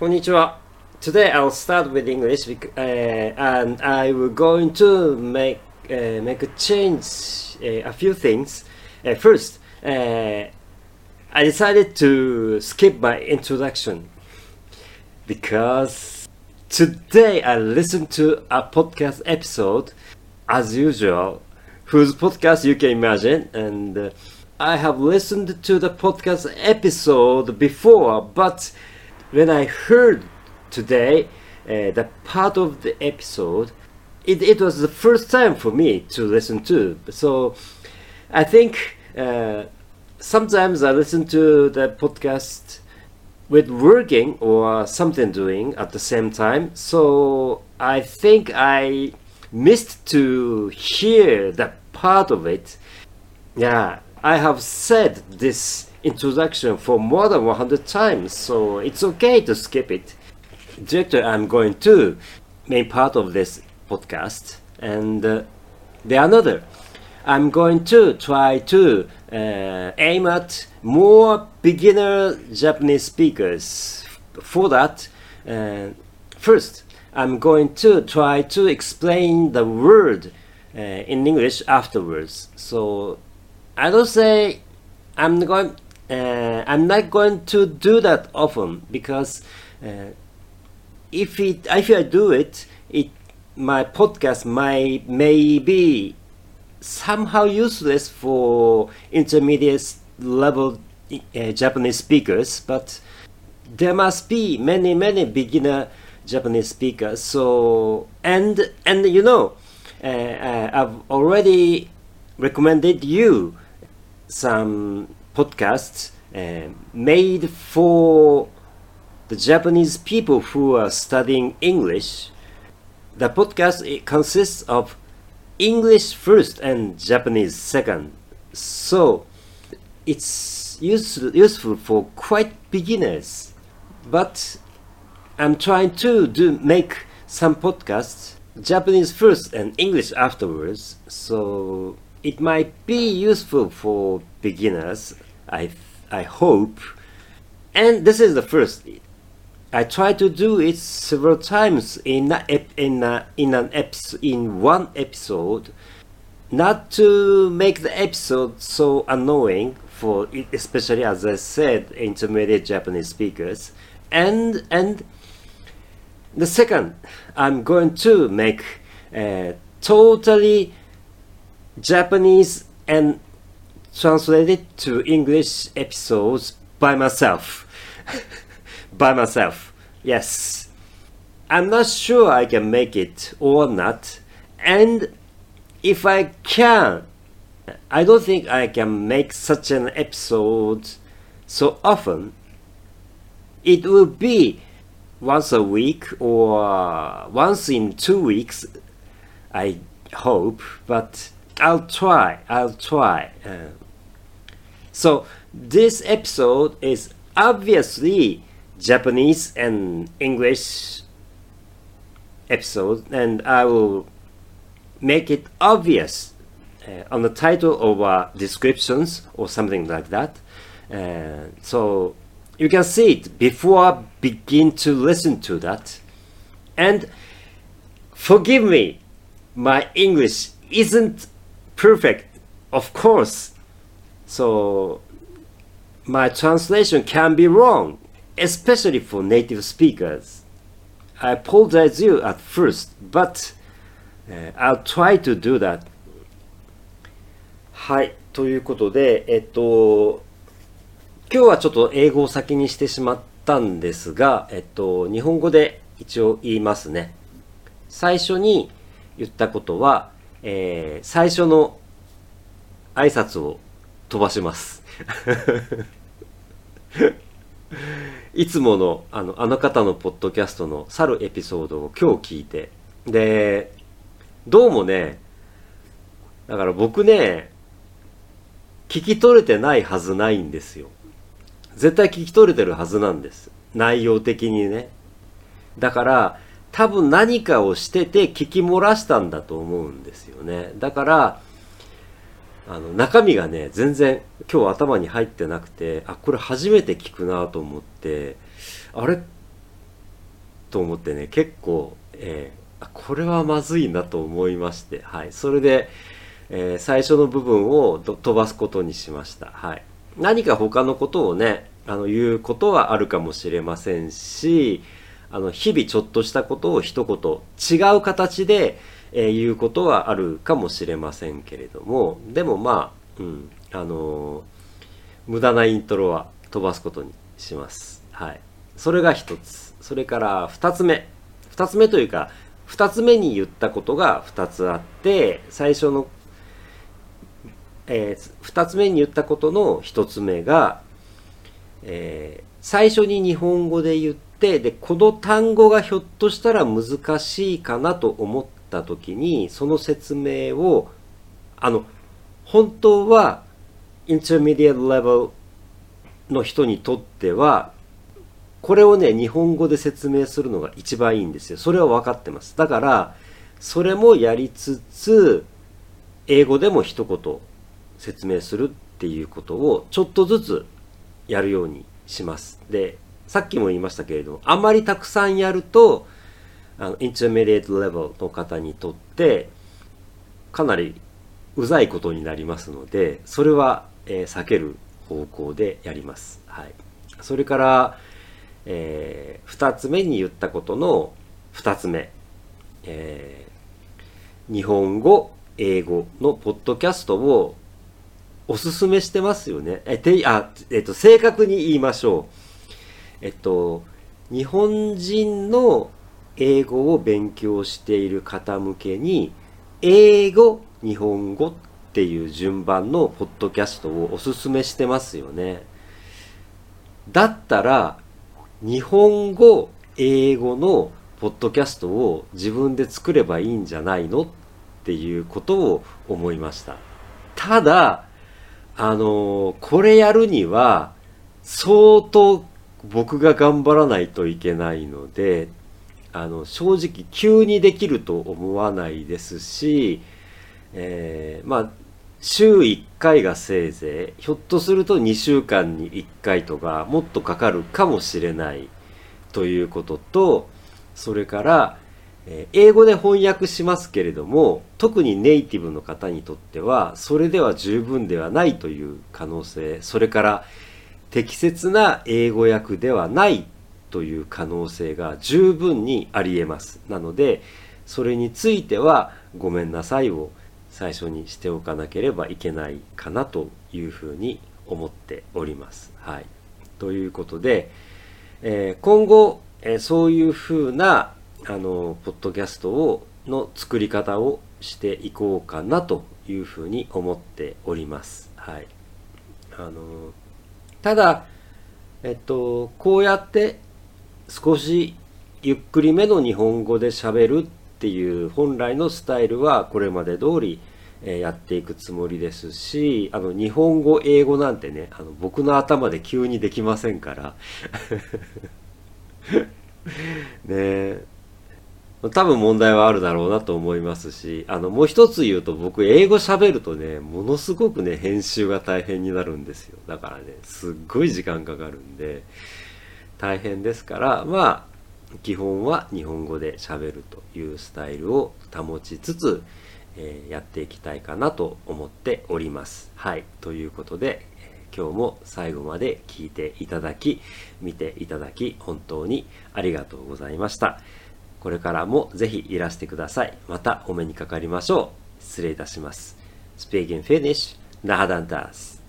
Konnichiwa. Today I'll start with English uh, and I will going to make uh, make a change uh, a few things. Uh, first, I decided to skip my introduction because today I listened to a podcast episode as usual whose podcast you can imagine and I have listened to the podcast episode before but when I heard today uh, the part of the episode, it, it was the first time for me to listen to. So I think uh, sometimes I listen to the podcast with working or something doing at the same time. So I think I missed to hear that part of it. Yeah, I have said this introduction for more than 100 times, so it's okay to skip it. Director, I'm going to main part of this podcast, and uh, the another, I'm going to try to uh, aim at more beginner Japanese speakers. For that, uh, first, I'm going to try to explain the word uh, in English afterwards. So I don't say I'm going. Uh, I'm not going to do that often because uh, if it if I do it, it my podcast might may be somehow useless for intermediate level uh, Japanese speakers, but there must be many many beginner Japanese speakers. So and and you know, uh, uh, I've already recommended you some podcasts uh, made for the Japanese people who are studying English. The podcast it consists of English first and Japanese second. So it's use, useful for quite beginners. But I'm trying to do make some podcasts Japanese first and English afterwards. So it might be useful for beginners. I I hope. And this is the first. I try to do it several times in a, in a, in an episode in one episode, not to make the episode so annoying for especially as I said intermediate Japanese speakers, and and the second I'm going to make uh, totally Japanese and translated to English episodes by myself. by myself. Yes. I'm not sure I can make it or not. And if I can, I don't think I can make such an episode so often. It will be once a week or once in two weeks, I hope, but I'll try. I'll try. Uh, so this episode is obviously Japanese and English episode, and I will make it obvious uh, on the title or uh, descriptions or something like that. Uh, so you can see it before I begin to listen to that. And forgive me, my English isn't perfect, of course. So my translation can be wrong, especially for native speakers. I apologize you at first, but uh, I'll try to do that. はい、ということで、えっと、今日はちょっと英語を先にしてしまったんですが、えっと、日本語で一応言いますね。最初に言ったことは、えー最初の挨拶を飛ばします。いつものあのあの方のポッドキャストの去るエピソードを今日聞いて、で、どうもね、だから僕ね、聞き取れてないはずないんですよ。絶対聞き取れてるはずなんです。内容的にね。だから、多分何かをしてて聞き漏らしたんだと思うんですよね。だから、あの中身がね全然今日頭に入ってなくてあこれ初めて聞くなと思ってあれ？と思ってね結構、えー、これはまずいなと思いまして、はい、それで、えー、最初の部分を飛ばすことにしました、はい、何か他のことをねあの言うことはあるかもしれませんしあの日々ちょっとしたことを一言違う形で、えー、言うことはあるかもしれませんけれどもでもまあ、うんあのー、無駄なイントロは飛ばすことにします。はい、それが一つ。それから二つ目。二つ目というか二つ目に言ったことが二つあって最初の、えー、二つ目に言ったことの一つ目が、えー、最初に日本語で言ってでこの単語がひょっとしたら難しいかなと思った時にその説明をあの本当は intermediate level の人にとってはこれをね日本語で説明するのが一番いいんですよ。それは分かってます。だからそれもやりつつ英語でも一言説明するっていうことをちょっとずつやるようにします。でさっきも言いましたけれどもあまりたくさんやるとあのインターメディエートレベルの方にとってかなりうざいことになりますのでそれは、えー、避ける方向でやります。はい、それから、えー、2つ目に言ったことの2つ目、えー、日本語英語のポッドキャストをおすすめしてますよね。えてあえっと、正確に言いましょう。えっと、日本人の英語を勉強している方向けに、英語、日本語っていう順番のポッドキャストをおすすめしてますよね。だったら、日本語、英語のポッドキャストを自分で作ればいいんじゃないのっていうことを思いました。ただ、あのこれやるには、相当僕が頑張らないといけないので、あの、正直急にできると思わないですし、えー、まあ、週1回がせいぜいひょっとすると2週間に1回とかもっとかかるかもしれないということとそれから、えー、英語で翻訳しますけれども特にネイティブの方にとってはそれでは十分ではないという可能性それから適切な英語訳ではないという可能性が十分にありえますなのでそれについてはごめんなさいを最初にしておかなければいけないかなというふうに思っております。はい、ということで、えー、今後、えー、そういうふうなあのポッドキャストをの作り方をしていこうかなというふうに思っております。はい、あのただ、えっと、こうやって少しゆっくりめの日本語で喋るっていう本来のスタイルはこれまで通りやっていくつもりですしあの日本語英語なんてねあの僕の頭で急にできませんから。ね。多分問題はあるだろうなと思いますしあのもう一つ言うと僕英語喋るとねものすごくね編集が大変になるんですよだからねすっごい時間かかるんで大変ですからまあ基本は日本語で喋るというスタイルを保ちつつえー、やっていきたいかなと思っております。はい。ということで、今日も最後まで聞いていただき、見ていただき、本当にありがとうございました。これからもぜひいらしてください。またお目にかかりましょう。失礼いたします。Speaking Finish, Nahadantas.